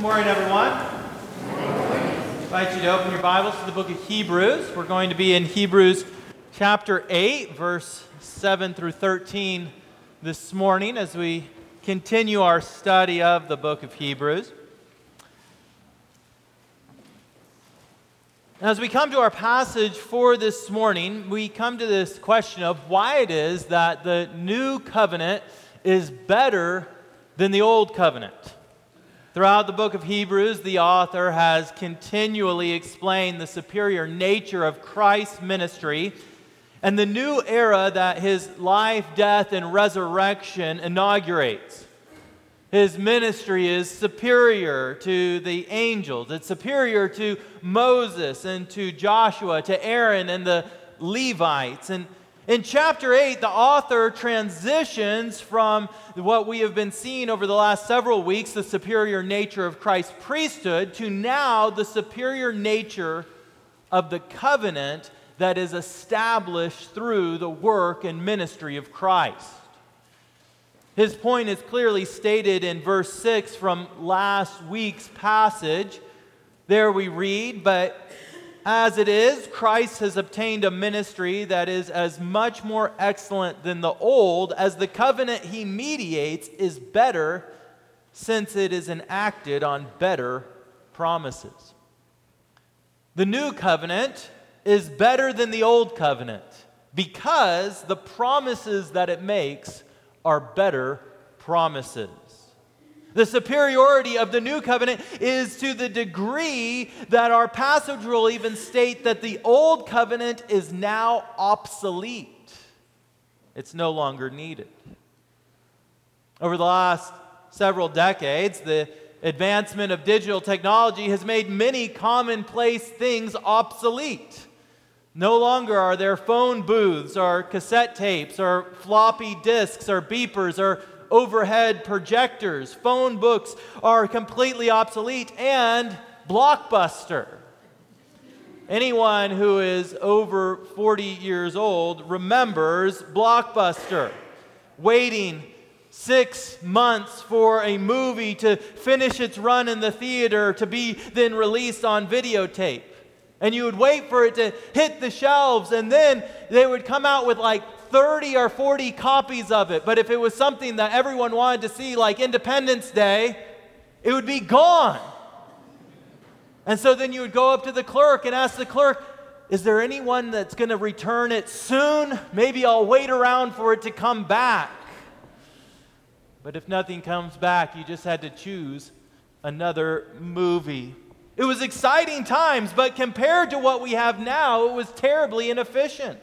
Good morning, everyone. I invite you to open your Bibles to the book of Hebrews. We're going to be in Hebrews chapter 8, verse 7 through 13 this morning as we continue our study of the book of Hebrews. As we come to our passage for this morning, we come to this question of why it is that the new covenant is better than the old covenant. Throughout the book of Hebrews, the author has continually explained the superior nature of Christ's ministry and the new era that his life, death, and resurrection inaugurates. His ministry is superior to the angels, it's superior to Moses and to Joshua, to Aaron and the Levites. And in chapter 8, the author transitions from what we have been seeing over the last several weeks, the superior nature of Christ's priesthood, to now the superior nature of the covenant that is established through the work and ministry of Christ. His point is clearly stated in verse 6 from last week's passage. There we read, But as it is, Christ has obtained a ministry that is as much more excellent than the old, as the covenant he mediates is better, since it is enacted on better promises. The new covenant is better than the old covenant because the promises that it makes are better promises. The superiority of the new covenant is to the degree that our passage will even state that the old covenant is now obsolete. It's no longer needed. Over the last several decades, the advancement of digital technology has made many commonplace things obsolete. No longer are there phone booths or cassette tapes or floppy disks or beepers or overhead projectors, phone books are completely obsolete, and Blockbuster. Anyone who is over 40 years old remembers Blockbuster, waiting six months for a movie to finish its run in the theater to be then released on videotape. And you would wait for it to hit the shelves, and then they would come out with like 30 or 40 copies of it. But if it was something that everyone wanted to see, like Independence Day, it would be gone. And so then you would go up to the clerk and ask the clerk, Is there anyone that's going to return it soon? Maybe I'll wait around for it to come back. But if nothing comes back, you just had to choose another movie. It was exciting times, but compared to what we have now, it was terribly inefficient.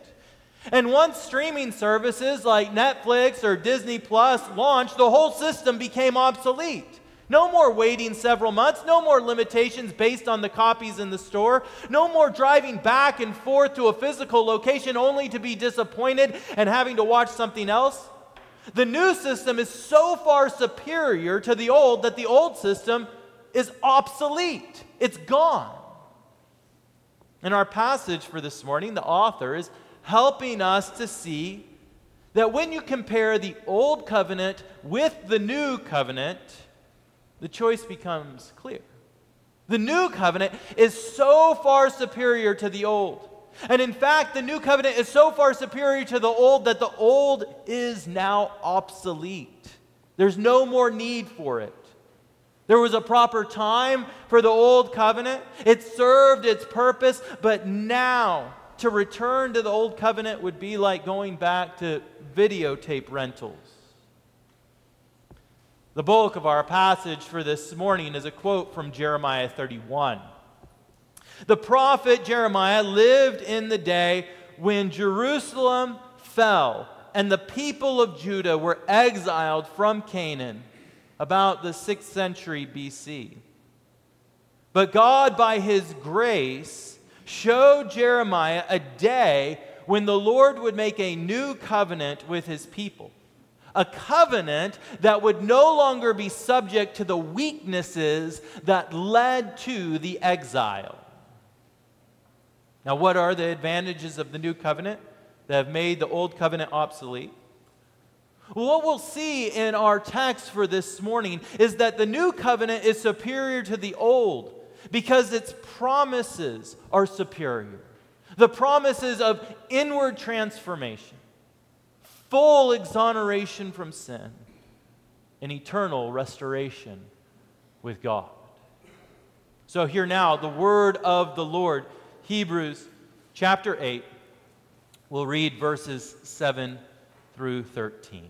And once streaming services like Netflix or Disney Plus launched, the whole system became obsolete. No more waiting several months, no more limitations based on the copies in the store, no more driving back and forth to a physical location only to be disappointed and having to watch something else. The new system is so far superior to the old that the old system is obsolete. It's gone. In our passage for this morning, the author is helping us to see that when you compare the old covenant with the new covenant, the choice becomes clear. The new covenant is so far superior to the old. And in fact, the new covenant is so far superior to the old that the old is now obsolete. There's no more need for it. There was a proper time for the old covenant, it served its purpose, but now to return to the old covenant would be like going back to videotape rentals. The bulk of our passage for this morning is a quote from Jeremiah 31. The prophet Jeremiah lived in the day when Jerusalem fell and the people of Judah were exiled from Canaan about the 6th century BC. But God, by his grace, showed Jeremiah a day when the Lord would make a new covenant with his people. A covenant that would no longer be subject to the weaknesses that led to the exile. Now, what are the advantages of the new covenant that have made the old covenant obsolete? Well, What we'll see in our text for this morning is that the new covenant is superior to the old because its promises are superior. The promises of inward transformation, full exoneration from sin, and eternal restoration with God. So, here now, the word of the Lord, Hebrews chapter 8. We'll read verses 7 through 13.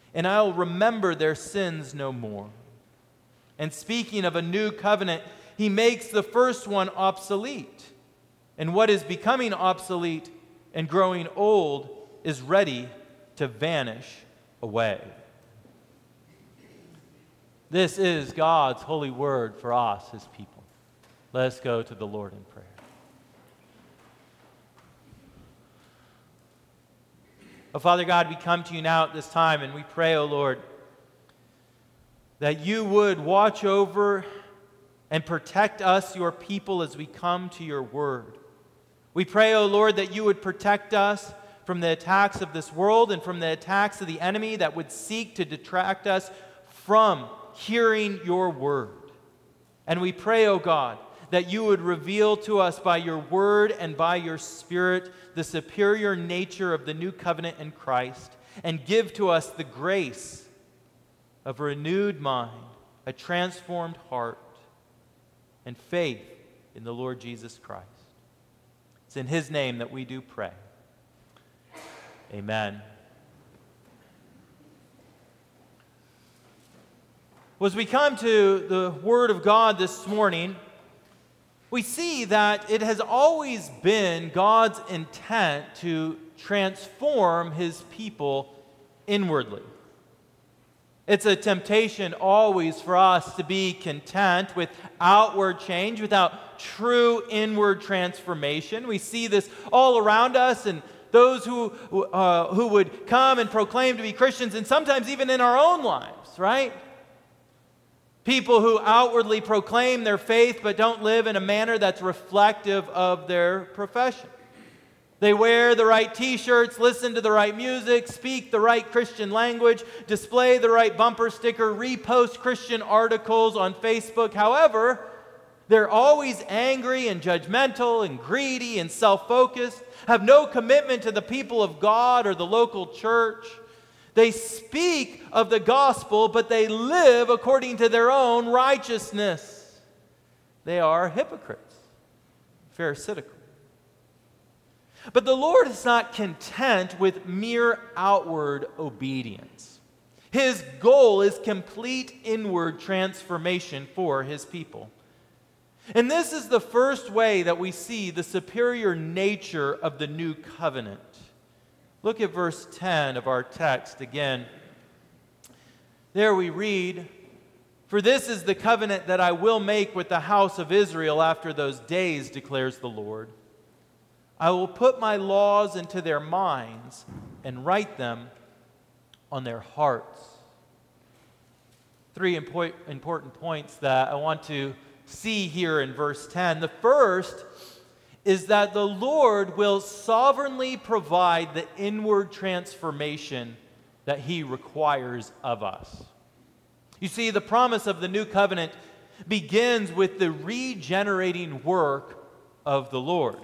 and I'll remember their sins no more. And speaking of a new covenant, he makes the first one obsolete. And what is becoming obsolete and growing old is ready to vanish away. This is God's holy word for us, his people. Let us go to the Lord in prayer. Oh, Father God, we come to you now at this time and we pray, oh Lord, that you would watch over and protect us, your people, as we come to your word. We pray, oh Lord, that you would protect us from the attacks of this world and from the attacks of the enemy that would seek to detract us from hearing your word. And we pray, oh God, that you would reveal to us by your word and by your spirit the superior nature of the new covenant in Christ and give to us the grace of a renewed mind, a transformed heart, and faith in the Lord Jesus Christ. It's in his name that we do pray. Amen. Well, as we come to the Word of God this morning, we see that it has always been God's intent to transform his people inwardly. It's a temptation always for us to be content with outward change without true inward transformation. We see this all around us and those who, uh, who would come and proclaim to be Christians, and sometimes even in our own lives, right? People who outwardly proclaim their faith but don't live in a manner that's reflective of their profession. They wear the right t shirts, listen to the right music, speak the right Christian language, display the right bumper sticker, repost Christian articles on Facebook. However, they're always angry and judgmental and greedy and self focused, have no commitment to the people of God or the local church. They speak of the gospel, but they live according to their own righteousness. They are hypocrites, pharisaical. But the Lord is not content with mere outward obedience. His goal is complete inward transformation for his people. And this is the first way that we see the superior nature of the new covenant. Look at verse 10 of our text again. There we read, For this is the covenant that I will make with the house of Israel after those days, declares the Lord. I will put my laws into their minds and write them on their hearts. Three important points that I want to see here in verse 10. The first is that the Lord will sovereignly provide the inward transformation that He requires of us. You see, the promise of the new covenant begins with the regenerating work of the Lord.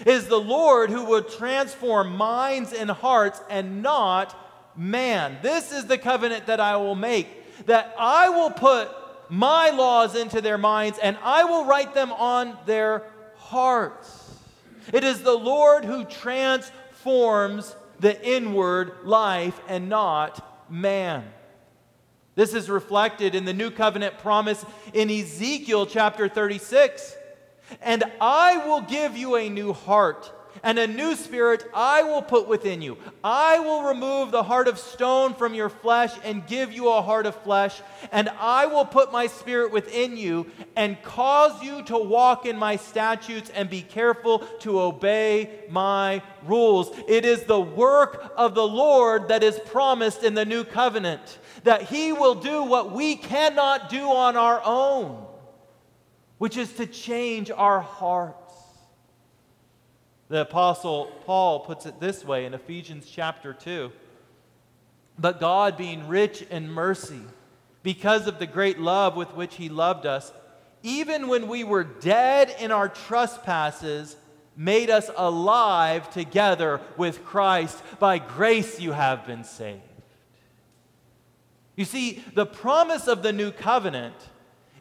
It is the Lord who will transform minds and hearts and not man. This is the covenant that I will make, that I will put my laws into their minds and I will write them on their hearts. It is the Lord who transforms the inward life and not man. This is reflected in the new covenant promise in Ezekiel chapter 36. And I will give you a new heart and a new spirit I will put within you. I will remove the heart of stone from your flesh and give you a heart of flesh, and I will put my spirit within you and cause you to walk in my statutes and be careful to obey my rules. It is the work of the Lord that is promised in the new covenant, that he will do what we cannot do on our own, which is to change our heart. The Apostle Paul puts it this way in Ephesians chapter 2 But God, being rich in mercy, because of the great love with which He loved us, even when we were dead in our trespasses, made us alive together with Christ. By grace you have been saved. You see, the promise of the new covenant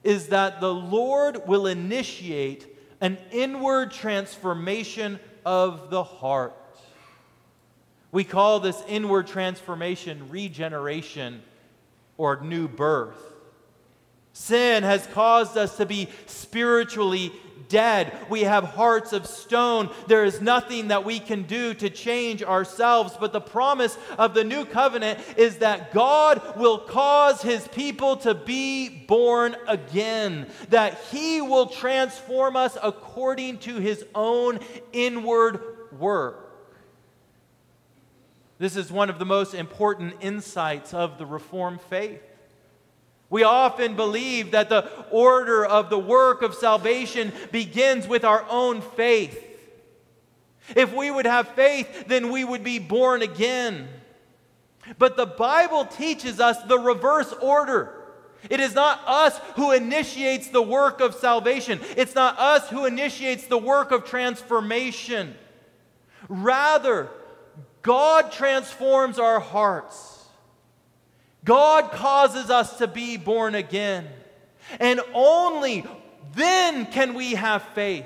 is that the Lord will initiate an inward transformation of the heart. We call this inward transformation regeneration or new birth. Sin has caused us to be spiritually dead. We have hearts of stone. There is nothing that we can do to change ourselves. But the promise of the new covenant is that God will cause his people to be born again, that he will transform us according to his own inward work. This is one of the most important insights of the Reformed faith. We often believe that the order of the work of salvation begins with our own faith. If we would have faith, then we would be born again. But the Bible teaches us the reverse order. It is not us who initiates the work of salvation. It's not us who initiates the work of transformation. Rather, God transforms our hearts. God causes us to be born again. And only then can we have faith.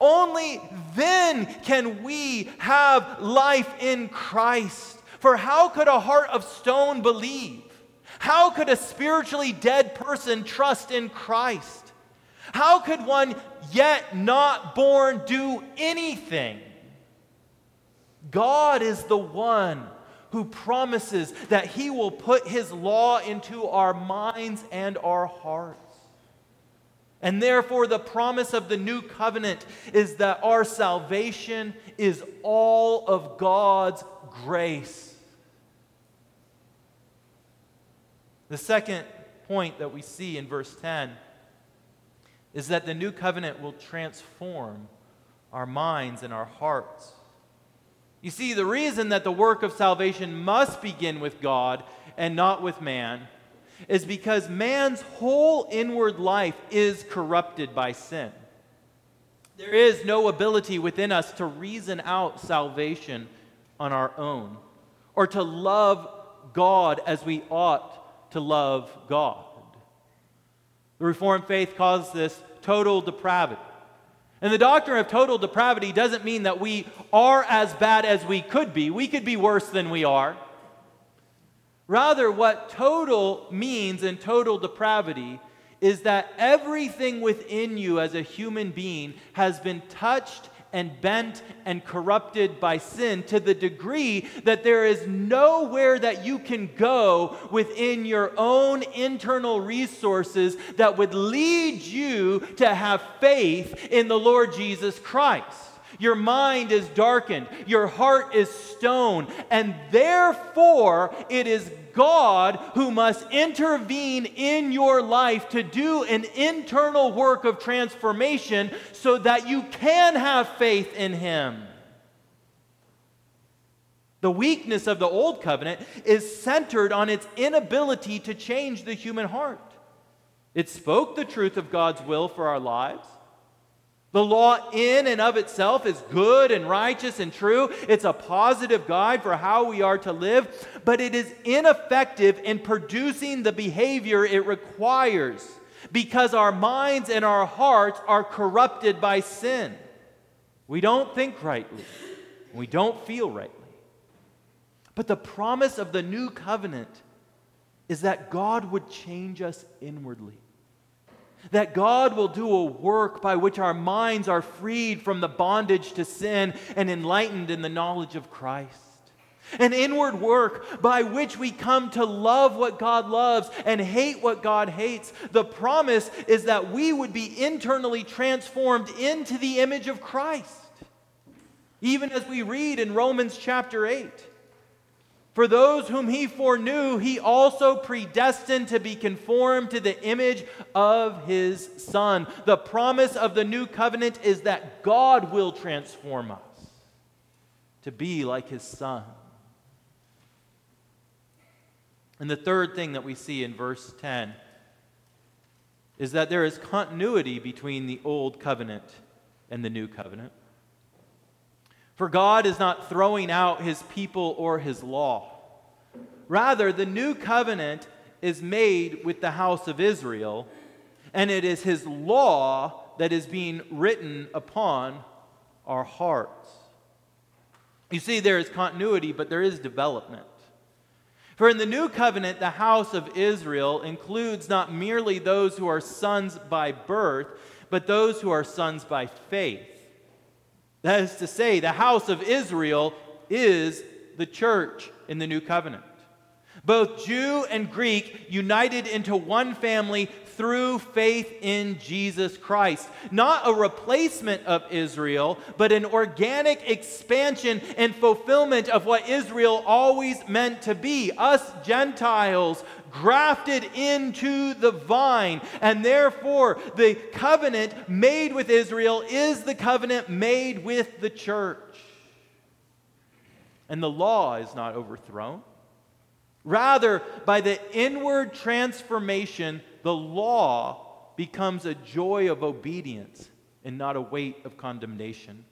Only then can we have life in Christ. For how could a heart of stone believe? How could a spiritually dead person trust in Christ? How could one yet not born do anything? God is the one who promises that he will put his law into our minds and our hearts. And therefore, the promise of the new covenant is that our salvation is all of God's grace. The second point that we see in verse 10 is that the new covenant will transform our minds and our hearts. You see, the reason that the work of salvation must begin with God and not with man is because man's whole inward life is corrupted by sin. There is no ability within us to reason out salvation on our own or to love God as we ought to love God. The Reformed faith calls this total depravity. And the doctrine of total depravity doesn't mean that we are as bad as we could be. We could be worse than we are. Rather, what total means in total depravity is that everything within you as a human being has been touched and bent and corrupted by sin to the degree that there is nowhere that you can go within your own internal resources that would lead you to have faith in the Lord Jesus Christ. Your mind is darkened, your heart is stone, and therefore it is God who must intervene in your life to do an internal work of transformation so that you can have faith in Him. The weakness of the old covenant is centered on its inability to change the human heart. It spoke the truth of God's will for our lives, The law, in and of itself, is good and righteous and true. It's a positive guide for how we are to live, but it is ineffective in producing the behavior it requires because our minds and our hearts are corrupted by sin. We don't think rightly, we don't feel rightly. But the promise of the new covenant is that God would change us inwardly that God will do a work by which our minds are freed from the bondage to sin and enlightened in the knowledge of Christ. An inward work by which we come to love what God loves and hate what God hates. The promise is that we would be internally transformed into the image of Christ. Even as we read in Romans chapter 8. For those whom he foreknew, he also predestined to be conformed to the image of his Son. The promise of the new covenant is that God will transform us to be like his Son. And the third thing that we see in verse 10 is that there is continuity between the old covenant and the new covenant. For God is not throwing out his people or his law. Rather, the new covenant is made with the house of Israel, and it is his law that is being written upon our hearts. You see, there is continuity, but there is development. For in the new covenant, the house of Israel includes not merely those who are sons by birth, but those who are sons by faith. That is to say, the house of Israel is the church in the new covenant. Both Jew and Greek united into one family through faith in Jesus Christ. Not a replacement of Israel, but an organic expansion and fulfillment of what Israel always meant to be us Gentiles grafted into the vine. And therefore, the covenant made with Israel is the covenant made with the church. And the law is not overthrown. Rather, by the inward transformation, the law becomes a joy of obedience and not a weight of condemnation.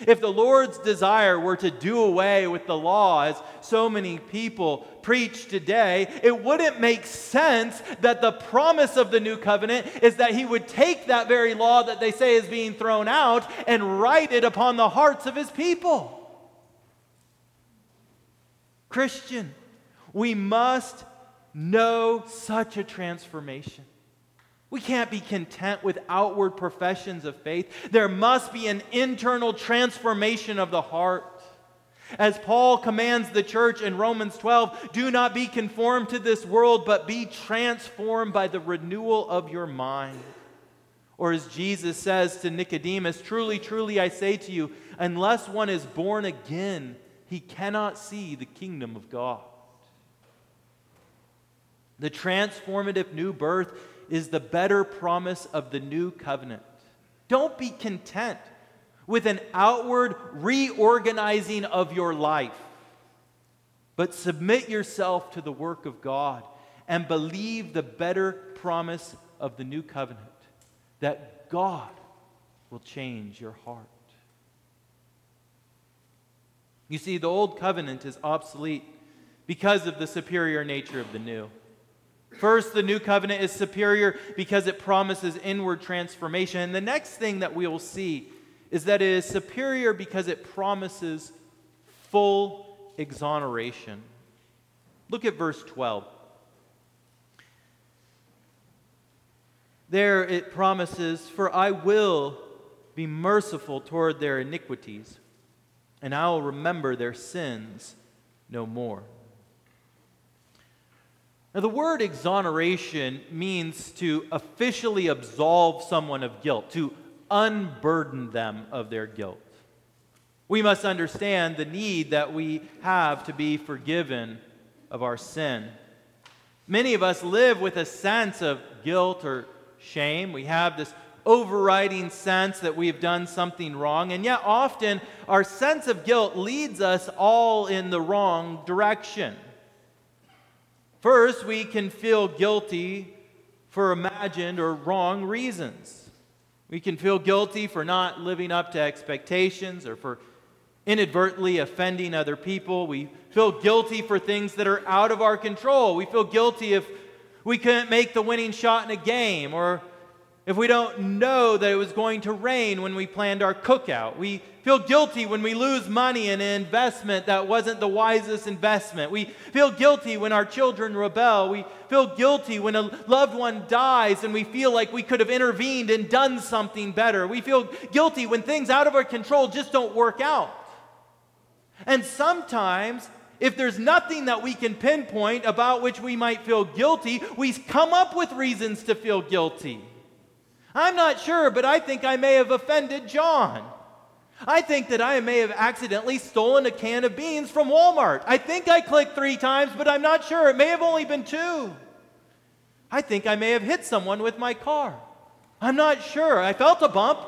If the Lord's desire were to do away with the law, as so many people preach today, it wouldn't make sense that the promise of the new covenant is that He would take that very law that they say is being thrown out and write it upon the hearts of His people. Christian, we must know such a transformation. We can't be content with outward professions of faith. There must be an internal transformation of the heart. As Paul commands the church in Romans 12, do not be conformed to this world, but be transformed by the renewal of your mind. Or as Jesus says to Nicodemus, truly, truly, I say to you, unless one is born again, he cannot see the kingdom of God. The transformative new birth is the better promise of the new covenant. Don't be content with an outward reorganizing of your life, but submit yourself to the work of God and believe the better promise of the new covenant that God will change your heart. You see, the old covenant is obsolete because of the superior nature of the new. First, the new covenant is superior because it promises inward transformation. And the next thing that we will see is that it is superior because it promises full exoneration. Look at verse 12. There it promises, For I will be merciful toward their iniquities, and I will remember their sins no more. Now, the word exoneration means to officially absolve someone of guilt, to unburden them of their guilt. We must understand the need that we have to be forgiven of our sin. Many of us live with a sense of guilt or shame. We have this overriding sense that we've done something wrong, and yet often our sense of guilt leads us all in the wrong direction. First, we can feel guilty for imagined or wrong reasons. We can feel guilty for not living up to expectations or for inadvertently offending other people. We feel guilty for things that are out of our control. We feel guilty if we couldn't make the winning shot in a game or if we don't know that it was going to rain when we planned our cookout. We feel guilty when we lose money in an investment that wasn't the wisest investment. We feel guilty when our children rebel. We feel guilty when a loved one dies and we feel like we could have intervened and done something better. We feel guilty when things out of our control just don't work out. And sometimes, if there's nothing that we can pinpoint about which we might feel guilty, we come up with reasons to feel guilty. I'm not sure, but I think I may have offended John. I think that I may have accidentally stolen a can of beans from Walmart. I think I clicked three times, but I'm not sure. It may have only been two. I think I may have hit someone with my car. I'm not sure. I felt a bump.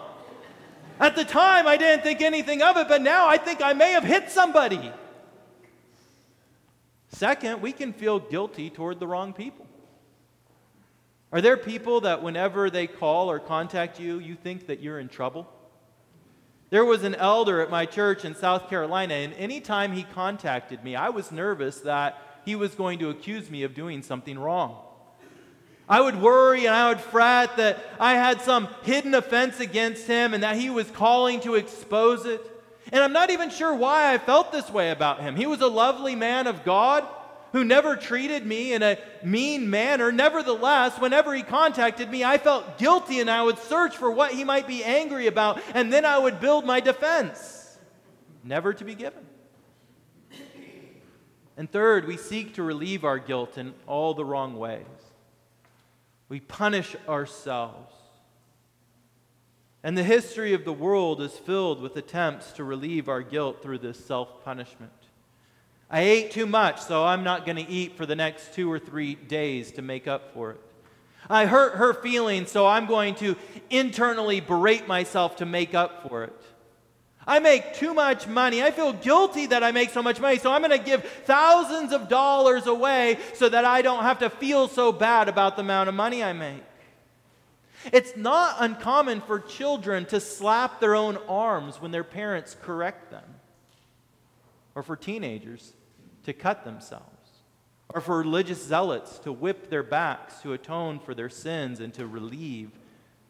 At the time, I didn't think anything of it, but now I think I may have hit somebody. Second, we can feel guilty toward the wrong people. Are there people that whenever they call or contact you, you think that you're in trouble? There was an elder at my church in South Carolina, and anytime he contacted me, I was nervous that he was going to accuse me of doing something wrong. I would worry and I would fret that I had some hidden offense against him and that he was calling to expose it. And I'm not even sure why I felt this way about him. He was a lovely man of God who never treated me in a mean manner. Nevertheless, whenever he contacted me, I felt guilty and I would search for what he might be angry about, and then I would build my defense, never to be given. And third, we seek to relieve our guilt in all the wrong ways. We punish ourselves. And the history of the world is filled with attempts to relieve our guilt through this self punishment. I ate too much, so I'm not going to eat for the next two or three days to make up for it. I hurt her feelings, so I'm going to internally berate myself to make up for it. I make too much money. I feel guilty that I make so much money, so I'm going to give thousands of dollars away so that I don't have to feel so bad about the amount of money I make. It's not uncommon for children to slap their own arms when their parents correct them, or for teenagers to cut themselves, or for religious zealots to whip their backs to atone for their sins and to relieve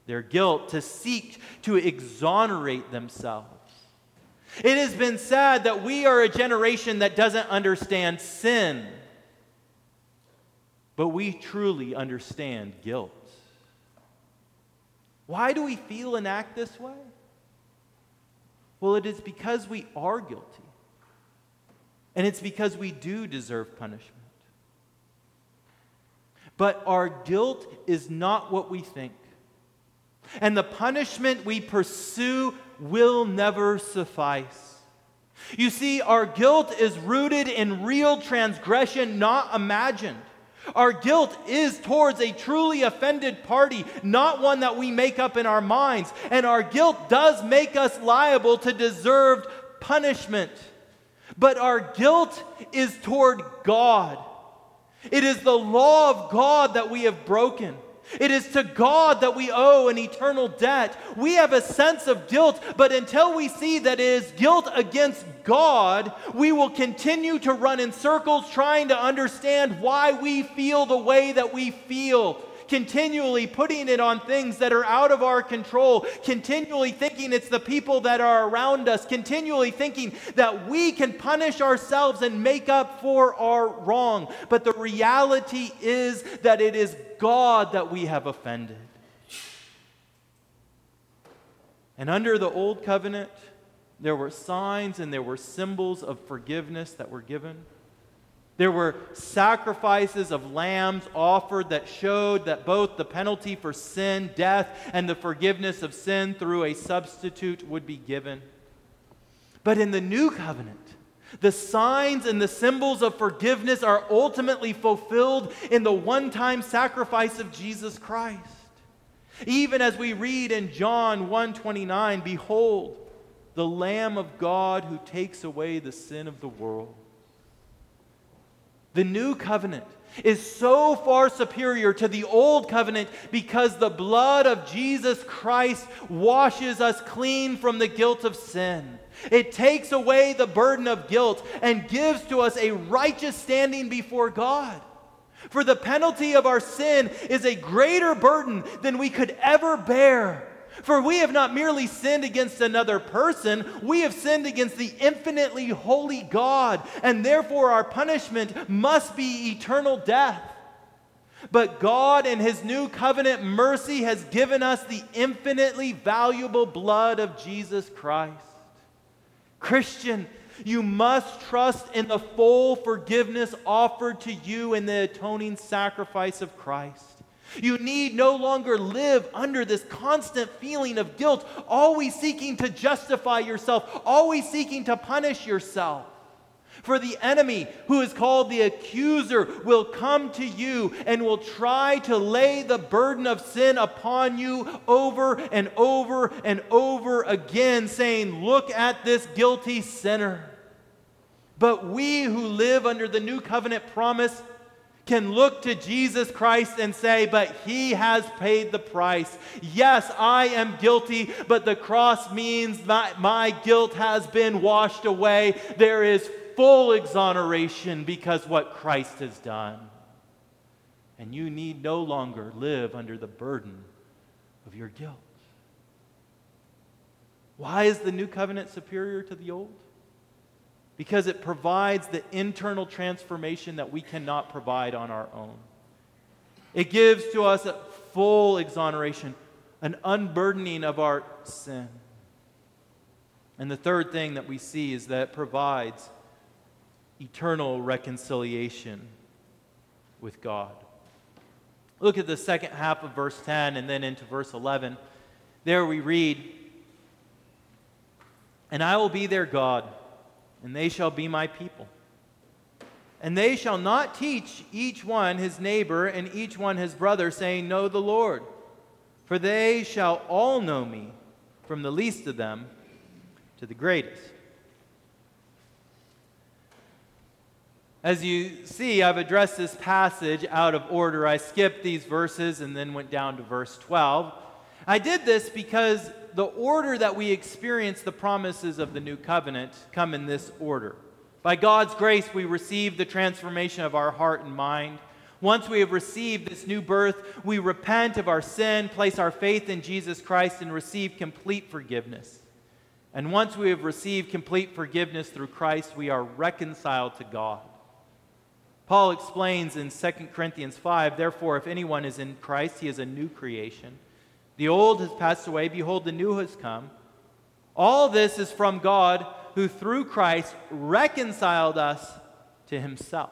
their guilt, to seek to exonerate themselves. It has been said that we are a generation that doesn't understand sin, but we truly understand guilt. Why do we feel and act this way? Well, it is because we are guilty. And it's because we do deserve punishment. But our guilt is not what we think. And the punishment we pursue will never suffice. You see, our guilt is rooted in real transgression, not imagined. Our guilt is towards a truly offended party, not one that we make up in our minds. And our guilt does make us liable to deserved punishment. But our guilt is toward God. It is the law of God that we have broken. It is to God that we owe an eternal debt. We have a sense of guilt, but until we see that it is guilt against God, we will continue to run in circles trying to understand why we feel the way that we feel continually putting it on things that are out of our control, continually thinking it's the people that are around us, continually thinking that we can punish ourselves and make up for our wrong. But the reality is that it is God that we have offended. And under the old covenant, there were signs and there were symbols of forgiveness that were given. There were sacrifices of lambs offered that showed that both the penalty for sin, death, and the forgiveness of sin through a substitute would be given. But in the new covenant, the signs and the symbols of forgiveness are ultimately fulfilled in the one time sacrifice of Jesus Christ. Even as we read in John 1:29, behold, the lamb of God who takes away the sin of the world. The new covenant is so far superior to the old covenant because the blood of Jesus Christ washes us clean from the guilt of sin. It takes away the burden of guilt and gives to us a righteous standing before God. For the penalty of our sin is a greater burden than we could ever bear. For we have not merely sinned against another person, we have sinned against the infinitely holy God, and therefore our punishment must be eternal death. But God, in His new covenant mercy, has given us the infinitely valuable blood of Jesus Christ. Christian, you must trust in the full forgiveness offered to you in the atoning sacrifice of Christ. You need no longer live under this constant feeling of guilt, always seeking to justify yourself, always seeking to punish yourself. For the enemy, who is called the accuser, will come to you and will try to lay the burden of sin upon you over and over and over again, saying, Look at this guilty sinner. But we who live under the new covenant promise can look to Jesus Christ and say, But he has paid the price. Yes, I am guilty, but the cross means that my guilt has been washed away. There is full exoneration because what Christ has done. And you need no longer live under the burden of your guilt. Why is the new covenant superior to the old? Because it provides the internal transformation that we cannot provide on our own. It gives to us a full exoneration, an unburdening of our sin. And the third thing that we see is that it provides eternal reconciliation with God. Look at the second half of verse 10 and then into verse 11. There we read, And I will be their God and they shall be my people. And they shall not teach each one his neighbor and each one his brother, saying, Know the Lord. For they shall all know me, from the least of them to the greatest. As you see, I've addressed this passage out of order. I skipped these verses and then went down to verse 12. I did this because the order that we experience the promises of the new covenant come in this order. By God's grace, we receive the transformation of our heart and mind. Once we have received this new birth, we repent of our sin, place our faith in Jesus Christ, and receive complete forgiveness. And once we have received complete forgiveness through Christ, we are reconciled to God. Paul explains in 2 Corinthians 5 Therefore, if anyone is in Christ, he is a new creation. The old has passed away. Behold, the new has come. All this is from God, who through Christ reconciled us to himself.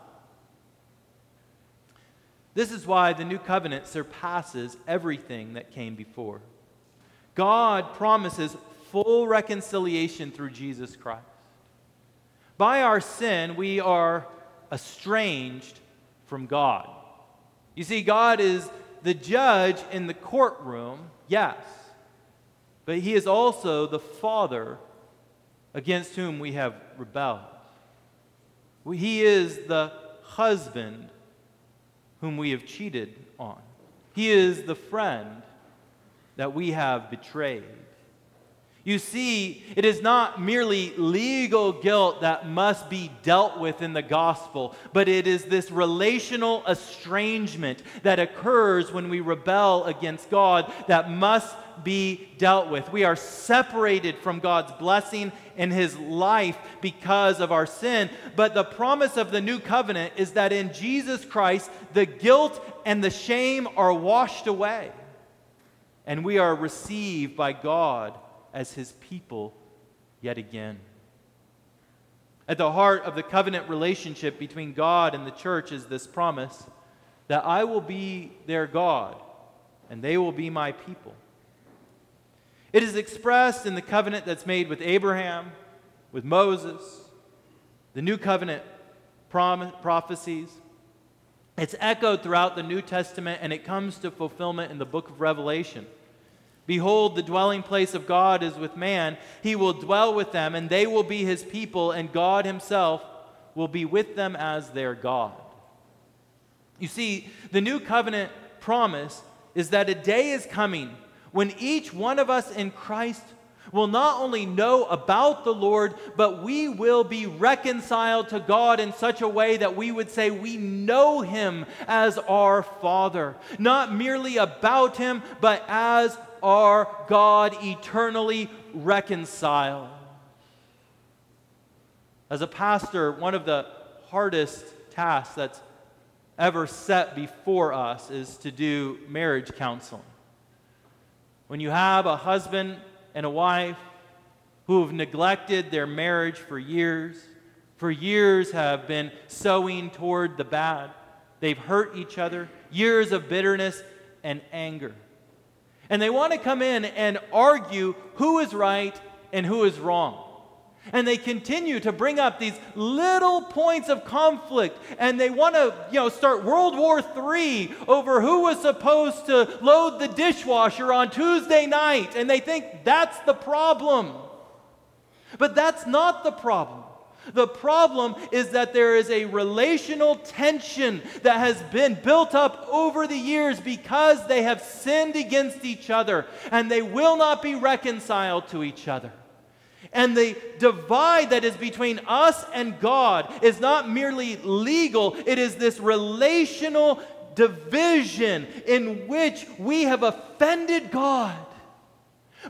This is why the new covenant surpasses everything that came before. God promises full reconciliation through Jesus Christ. By our sin, we are estranged from God. You see, God is the judge in the courtroom, yes, but he is also the father against whom we have rebelled. He is the husband whom we have cheated on. He is the friend that we have betrayed. You see, it is not merely legal guilt that must be dealt with in the gospel, but it is this relational estrangement that occurs when we rebel against God that must be dealt with. We are separated from God's blessing and His life because of our sin. But the promise of the new covenant is that in Jesus Christ, the guilt and the shame are washed away, and we are received by God as his people yet again. At the heart of the covenant relationship between God and the church is this promise that I will be their God and they will be my people. It is expressed in the covenant that's made with Abraham, with Moses, the new covenant prom- prophecies. It's echoed throughout the New Testament and it comes to fulfillment in the book of Revelation. Behold, the dwelling place of God is with man. He will dwell with them, and they will be his people, and God himself will be with them as their God. You see, the new covenant promise is that a day is coming when each one of us in Christ will not only know about the Lord, but we will be reconciled to God in such a way that we would say we know Him as our Father. Not merely about Him, but as our God eternally reconciled. As a pastor, one of the hardest tasks that's ever set before us is to do marriage counseling. When you have a husband and a wife who have neglected their marriage for years, for years have been sowing toward the bad, they've hurt each other, years of bitterness and anger. And they want to come in and argue who is right and who is wrong. And they continue to bring up these little points of conflict. And they want to, you know, start World War III over who was supposed to load the dishwasher on Tuesday night. And they think that's the problem. But that's not the problem. The problem is that there is a relational tension that has been built up over the years because they have sinned against each other and they will not be reconciled to each other. And the divide that is between us and God is not merely legal, it is this relational division in which we have offended God.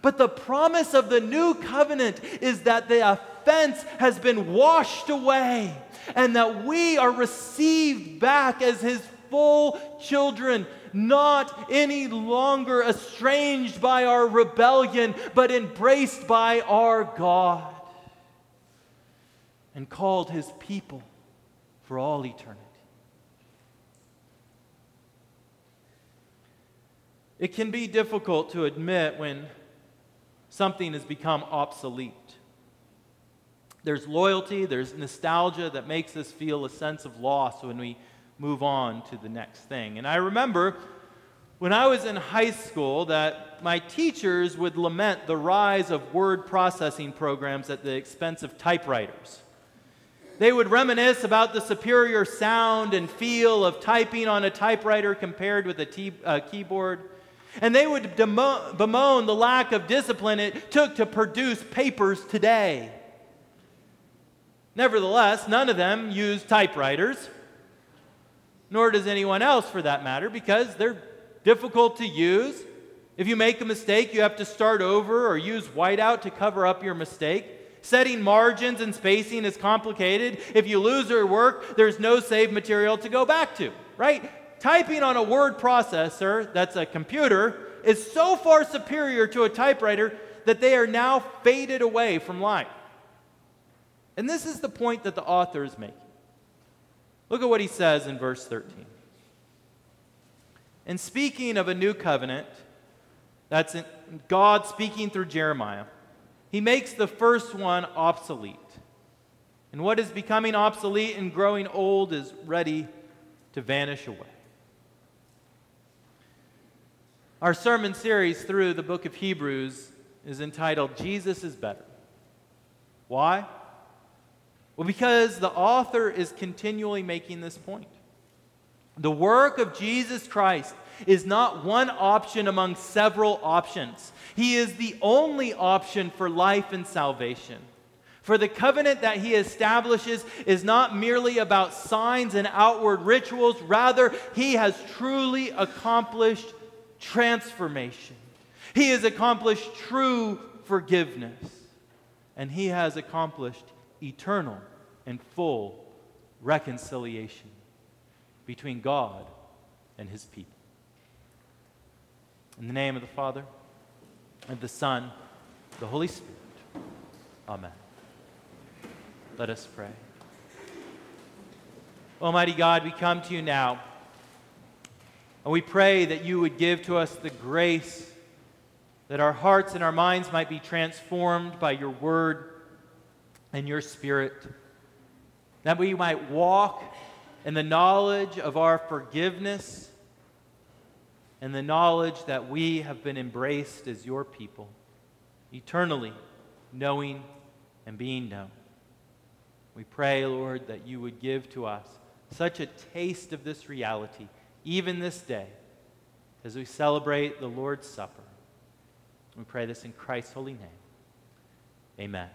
But the promise of the new covenant is that the offense has been washed away and that we are received back as his full children not any longer estranged by our rebellion, but embraced by our God and called his people for all eternity. It can be difficult to admit when something has become obsolete. There's loyalty, there's nostalgia that makes us feel a sense of loss when we move on to the next thing. And I remember when I was in high school that my teachers would lament the rise of word processing programs at the expense of typewriters. They would reminisce about the superior sound and feel of typing on a typewriter compared with a uh, keyboard. And they would bemoan the lack of discipline it took to produce papers today. Nevertheless, none of them used typewriters nor does anyone else for that matter, because they're difficult to use. If you make a mistake, you have to start over or use whiteout to cover up your mistake. Setting margins and spacing is complicated. If you lose your work, there's no saved material to go back to, right? Typing on a word processor that's a computer is so far superior to a typewriter that they are now faded away from life. And this is the point that the author is making. Look at what he says in verse 13. And speaking of a new covenant, that's God speaking through Jeremiah, he makes the first one obsolete. And what is becoming obsolete and growing old is ready to vanish away. Our sermon series through the book of Hebrews is entitled Jesus is Better. Why? Well, because the author is continually making this point. The work of Jesus Christ is not one option among several options. He is the only option for life and salvation. For the covenant that he establishes is not merely about signs and outward rituals, rather, he has truly accomplished transformation. He has accomplished true forgiveness, and he has accomplished eternal and full reconciliation between God and his people. In the name of the Father, and the Son, the Holy Spirit. Amen. Let us pray. Almighty God, we come to you now, and we pray that you would give to us the grace that our hearts and our minds might be transformed by your word and your spirit, that we might walk in the knowledge of our forgiveness and the knowledge that we have been embraced as your people, eternally knowing and being known. We pray, Lord, that you would give to us such a taste of this reality, even this day, as we celebrate the Lord's Supper. We pray this in Christ's holy name. Amen.